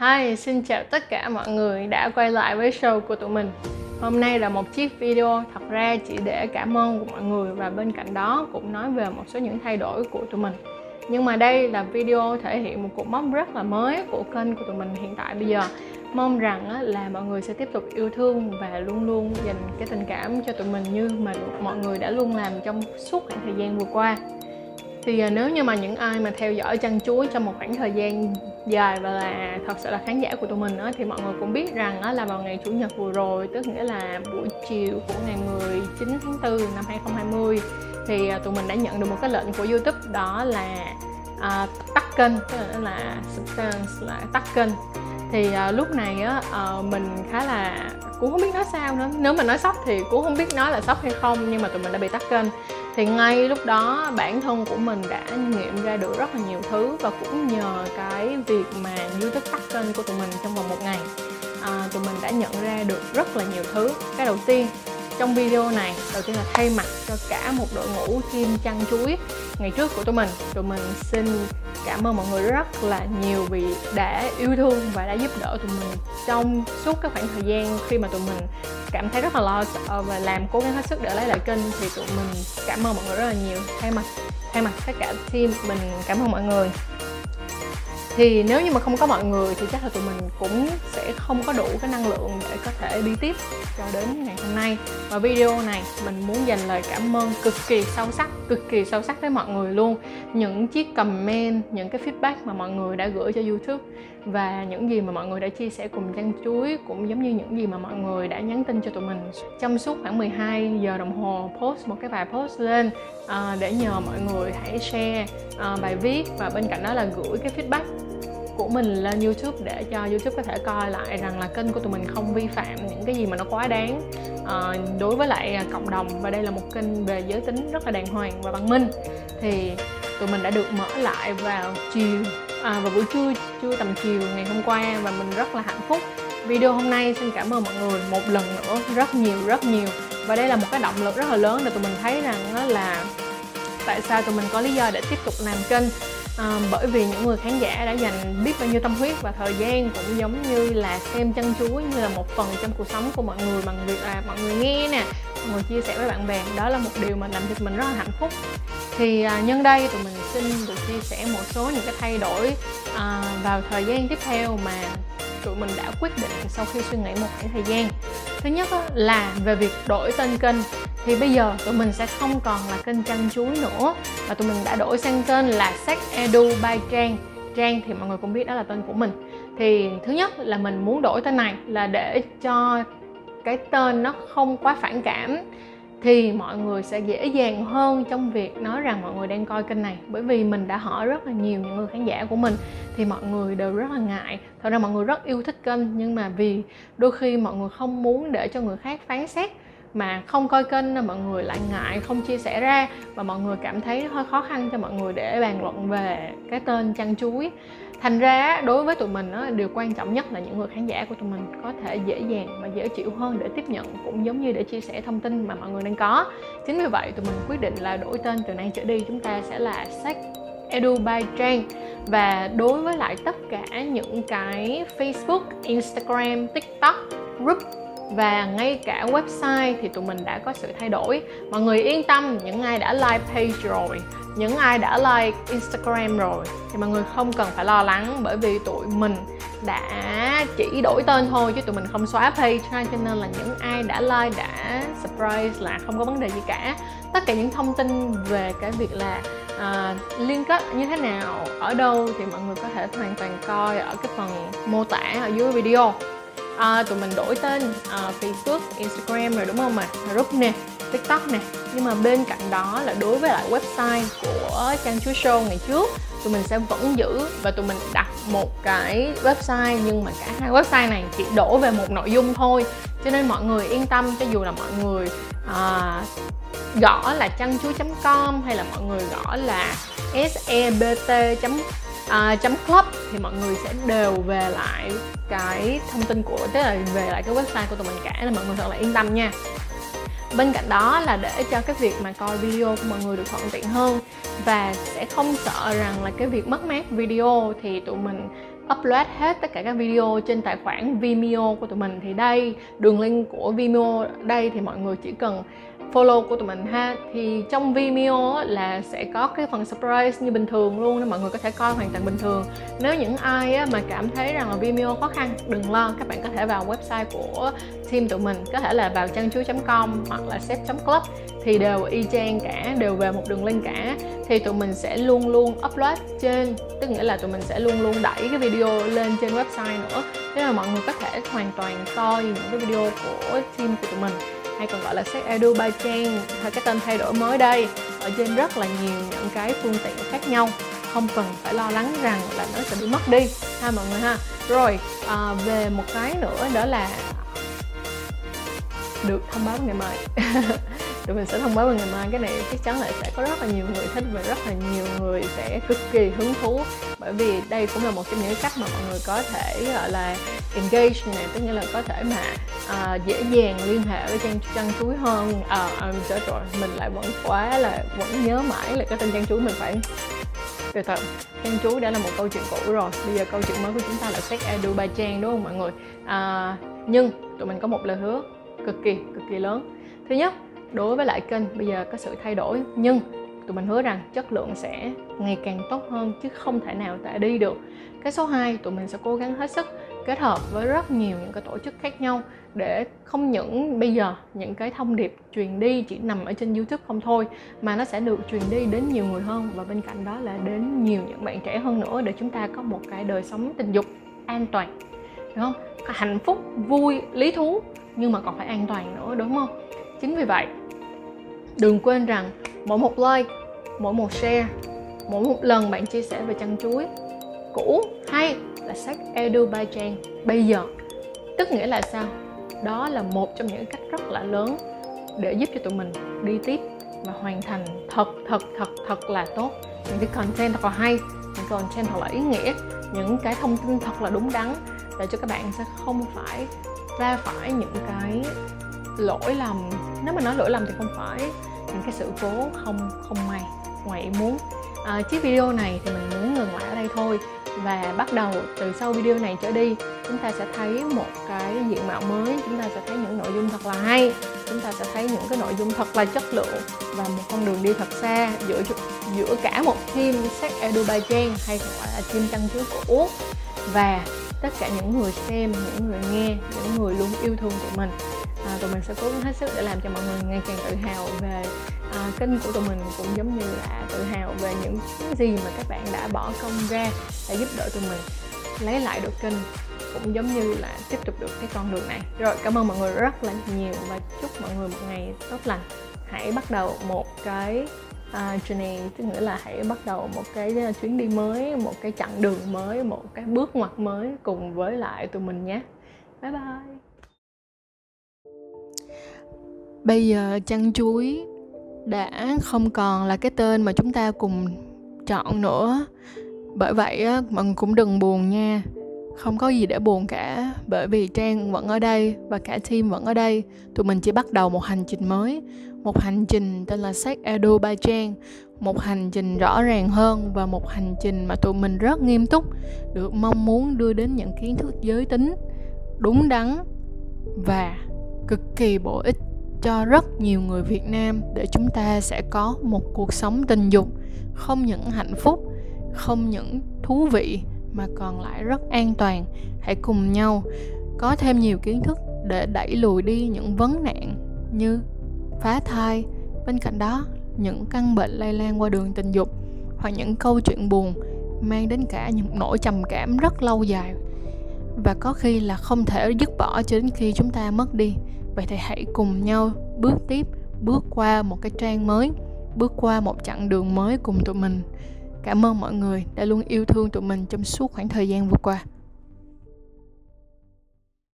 Hi, xin chào tất cả mọi người đã quay lại với show của tụi mình. Hôm nay là một chiếc video thật ra chỉ để cảm ơn của mọi người và bên cạnh đó cũng nói về một số những thay đổi của tụi mình. Nhưng mà đây là video thể hiện một cột mốc rất là mới của kênh của tụi mình hiện tại bây giờ. Mong rằng là mọi người sẽ tiếp tục yêu thương và luôn luôn dành cái tình cảm cho tụi mình như mà mọi người đã luôn làm trong suốt khoảng thời gian vừa qua thì à, nếu như mà những ai mà theo dõi chăn chuối trong một khoảng thời gian dài và là thật sự là khán giả của tụi mình á, thì mọi người cũng biết rằng á, là vào ngày chủ nhật vừa rồi tức nghĩa là buổi chiều của ngày 19 tháng 4 năm 2020 thì à, tụi mình đã nhận được một cái lệnh của YouTube đó là à, tắt kênh tức là là substance là tắt kênh. Thì à, lúc này á à, mình khá là cũng không biết nói sao nữa. Nếu mà nói sốc thì cũng không biết nói là sốc hay không nhưng mà tụi mình đã bị tắt kênh thì ngay lúc đó bản thân của mình đã nghiệm ra được rất là nhiều thứ và cũng nhờ cái việc mà youtube tắt kênh của tụi mình trong vòng một ngày à, tụi mình đã nhận ra được rất là nhiều thứ. Cái đầu tiên trong video này đầu tiên là thay mặt cho cả một đội ngũ chim chăn chuối ngày trước của tụi mình tụi mình xin cảm ơn mọi người rất là nhiều vì đã yêu thương và đã giúp đỡ tụi mình trong suốt các khoảng thời gian khi mà tụi mình cảm thấy rất là lo ờ, và làm cố gắng hết sức để lấy lại kênh thì tụi mình cảm ơn mọi người rất là nhiều. Thay mặt thay mặt tất cả team, mình cảm ơn mọi người thì nếu như mà không có mọi người thì chắc là tụi mình cũng sẽ không có đủ cái năng lượng để có thể đi tiếp cho đến ngày hôm nay. Và video này mình muốn dành lời cảm ơn cực kỳ sâu sắc cực kỳ sâu sắc tới mọi người luôn. Những chiếc comment những cái feedback mà mọi người đã gửi cho youtube và những gì mà mọi người đã chia sẻ cùng trang chuối cũng giống như những gì mà mọi người đã nhắn tin cho tụi mình trong suốt khoảng 12 giờ đồng hồ post một cái bài post lên. Uh, để nhờ mọi người hãy share uh, bài viết và bên cạnh đó là gửi cái feedback của mình lên YouTube để cho YouTube có thể coi lại rằng là kênh của tụi mình không vi phạm những cái gì mà nó quá đáng. Uh, đối với lại cộng đồng và đây là một kênh về giới tính rất là đàng hoàng và văn minh thì tụi mình đã được mở lại vào chiều à, vào buổi trưa trưa tầm chiều ngày hôm qua và mình rất là hạnh phúc. Video hôm nay xin cảm ơn mọi người một lần nữa rất nhiều rất nhiều. Và đây là một cái động lực rất là lớn để tụi mình thấy rằng là tại sao tụi mình có lý do để tiếp tục làm kênh à, bởi vì những người khán giả đã dành biết bao nhiêu tâm huyết và thời gian cũng giống như là xem chân chuối như là một phần trong cuộc sống của mọi người bằng việc là mọi người nghe nè mọi người chia sẻ với bạn bè. Đó là một điều mà làm cho mình rất là hạnh phúc. Thì à, nhân đây tụi mình xin được chia sẻ một số những cái thay đổi à, vào thời gian tiếp theo mà tụi mình đã quyết định sau khi suy nghĩ một khoảng thời gian. Thứ nhất là về việc đổi tên kênh. Thì bây giờ tụi mình sẽ không còn là kênh chăn chuối nữa và tụi mình đã đổi sang tên là Sách Edu by Trang. Trang thì mọi người cũng biết đó là tên của mình. Thì thứ nhất là mình muốn đổi tên này là để cho cái tên nó không quá phản cảm thì mọi người sẽ dễ dàng hơn trong việc nói rằng mọi người đang coi kênh này. Bởi vì mình đã hỏi rất là nhiều những người khán giả của mình, thì mọi người đều rất là ngại. Thật ra mọi người rất yêu thích kênh, nhưng mà vì đôi khi mọi người không muốn để cho người khác phán xét mà không coi kênh là mọi người lại ngại không chia sẻ ra. Và mọi người cảm thấy hơi khó khăn cho mọi người để bàn luận về cái tên chăn chuối thành ra đối với tụi mình đó, điều quan trọng nhất là những người khán giả của tụi mình có thể dễ dàng và dễ chịu hơn để tiếp nhận cũng giống như để chia sẻ thông tin mà mọi người đang có. Chính vì vậy tụi mình quyết định là đổi tên từ nay trở đi chúng ta sẽ là sách Edu by Trang. Và đối với lại tất cả những cái Facebook, Instagram, TikTok, group và ngay cả website thì tụi mình đã có sự thay đổi. Mọi người yên tâm những ai đã like page rồi những ai đã like instagram rồi thì mọi người không cần phải lo lắng bởi vì tụi mình đã chỉ đổi tên thôi chứ tụi mình không xóa page ha cho nên là những ai đã like đã surprise là không có vấn đề gì cả. Tất cả những thông tin về cái việc là ờ, uh, liên kết như thế nào ở đâu thì mọi người có thể hoàn toàn coi ở cái phần mô tả ở dưới video à, tụi mình đổi tên à, Facebook, Instagram rồi đúng không ạ? Group nè, TikTok nè nhưng mà bên cạnh đó là đối với lại website của trang chuối show ngày trước tụi mình sẽ vẫn giữ và tụi mình đặt một cái website nhưng mà cả hai website này chỉ đổ về một nội dung thôi cho nên mọi người yên tâm cho dù là mọi người à, gõ là chăn chuối com hay là mọi người gõ là sebt uh, chấm club thì mọi người sẽ đều về lại cái thông tin của tức là về lại cái website của tụi mình cả nên mọi người thật là yên tâm nha. Bên cạnh đó là để cho cái việc mà coi video của mọi người được thuận tiện hơn và sẽ không sợ rằng là cái việc mất mát video thì tụi mình upload hết tất cả các video trên tài khoản Vimeo của tụi mình thì đây, đường link của Vimeo đây thì mọi người chỉ cần follow của tụi mình ha. Thì trong Vimeo là sẽ có cái phần surprise như bình thường luôn, nên mọi người có thể coi hoàn toàn bình thường. Nếu những ai mà cảm thấy rằng là Vimeo khó khăn, đừng lo, các bạn có thể vào website của team tụi mình, có thể là vào trang chuối.com hoặc là sếp.club thì đều y chang cả, đều về một đường link cả. Thì tụi mình sẽ luôn luôn upload trên, tức nghĩa là tụi mình sẽ luôn luôn đẩy cái video video lên trên website nữa. Thế là mọi người có thể hoàn toàn coi những cái video của team của tụi mình hay còn gọi là sách edu by trang hay cái tên thay đổi mới đây. Ở trên rất là nhiều những cái phương tiện khác nhau. Không cần phải lo lắng rằng là nó sẽ bị mất đi ha mọi người ha. Rồi à, về một cái nữa đó là được thông báo ngày mai. tụi mình sẽ thông báo vào ngày mai. Cái này chắc chắn là sẽ có rất là nhiều người thích và rất là nhiều người sẽ cực kỳ hứng thú. Bởi vì đây cũng là một trong những cách mà mọi người có thể gọi là engage này tức nghĩa là có thể mà uh, dễ dàng liên hệ với trang trang chuối hơn. À uh, um, rồi mình lại vẫn quá là vẫn nhớ mãi là cái tên trang chuối mình phải. Từ từ trang chuối đã là một câu chuyện cũ rồi. Bây giờ câu chuyện mới của chúng ta là sách edu ba trang đúng không mọi người? À, nhưng tụi mình có một lời hứa cực kỳ cực kỳ lớn. Thứ nhất đối với lại kênh, bây giờ có sự thay đổi, nhưng tụi mình hứa rằng chất lượng sẽ ngày càng tốt hơn chứ không thể nào tệ đi được. Cái số 2 tụi mình sẽ cố gắng hết sức kết hợp với rất nhiều những cái tổ chức khác nhau để không những bây giờ những cái thông điệp truyền đi chỉ nằm ở trên YouTube không thôi, mà nó sẽ được truyền đi đến nhiều người hơn. Và bên cạnh đó là đến nhiều những bạn trẻ hơn nữa để chúng ta có một cái đời sống tình dục an toàn đúng không? Hạnh phúc, vui, lý thú, nhưng mà còn phải an toàn nữa, đúng không? Chính vì vậy đừng quên rằng, mỗi một like, mỗi một share, mỗi một lần bạn chia sẻ về chăn chuối cũ, hay là sách edu by trang bây giờ, tức nghĩa là sao? Đó là một trong những cách rất là lớn để giúp cho tụi mình đi tiếp và hoàn thành thật thật thật thật là tốt những cái content thật là hay, những content thật là ý nghĩa, những cái thông tin thật là đúng đắn để cho các bạn sẽ không phải ra phải những cái lỗi lầm nếu mà nói lỗi lầm thì không phải những cái sự cố không không may ngoài ý muốn. À, chiếc video này thì mình muốn ngừng lại ở đây thôi. Và bắt đầu từ sau video này trở đi chúng ta sẽ thấy một cái diện mạo mới. Chúng ta sẽ thấy những nội dung thật là hay. Chúng ta sẽ thấy những cái nội dung thật là chất lượng và một con đường đi thật xa giữa giữa cả một team sách edu by trang hay còn gọi là team chăn của út và tất cả những người xem những người nghe những người luôn yêu thương tụi mình tụi mình sẽ cố gắng hết sức để làm cho mọi người ngày càng tự hào về à, kênh của tụi mình cũng giống như là tự hào về những cái gì mà các bạn đã bỏ công ra để giúp đỡ tụi mình lấy lại được kênh cũng giống như là tiếp tục được cái con đường này. Rồi cảm ơn mọi người rất là nhiều và chúc mọi người một ngày tốt lành. Hãy bắt đầu một cái uh, journey tức nghĩa là hãy bắt đầu một cái à, chuyến đi mới một cái chặng đường mới một cái bước ngoặt mới cùng với lại tụi mình nhé. Bye bye. Bây giờ chăn chuối đã không còn là cái tên mà chúng ta cùng chọn nữa. Bởi vậy á mọi người cũng đừng buồn nha. Không có gì để buồn cả, bởi vì trang vẫn ở đây và cả team vẫn ở đây. Tụi mình chỉ bắt đầu một hành trình mới. Một hành trình tên là sách edu by trang. Một hành trình rõ ràng hơn và một hành trình mà tụi mình rất nghiêm túc được mong muốn đưa đến những kiến thức giới tính đúng đắn và cực kỳ bổ ích cho rất nhiều người Việt Nam để chúng ta sẽ có một cuộc sống tình dục không những hạnh phúc, không những thú vị mà còn lại rất an toàn. Hãy cùng nhau có thêm nhiều kiến thức để đẩy lùi đi những vấn nạn như phá thai, bên cạnh đó những căn bệnh lây lan qua đường tình dục hoặc những câu chuyện buồn mang đến cả những nỗi trầm cảm rất lâu dài và có khi là không thể dứt bỏ cho đến khi chúng ta mất đi vậy thì hãy cùng nhau bước tiếp, bước qua một cái trang mới, bước qua một chặng đường mới cùng tụi mình. Cảm ơn mọi người đã luôn yêu thương tụi mình trong suốt khoảng thời gian vừa qua.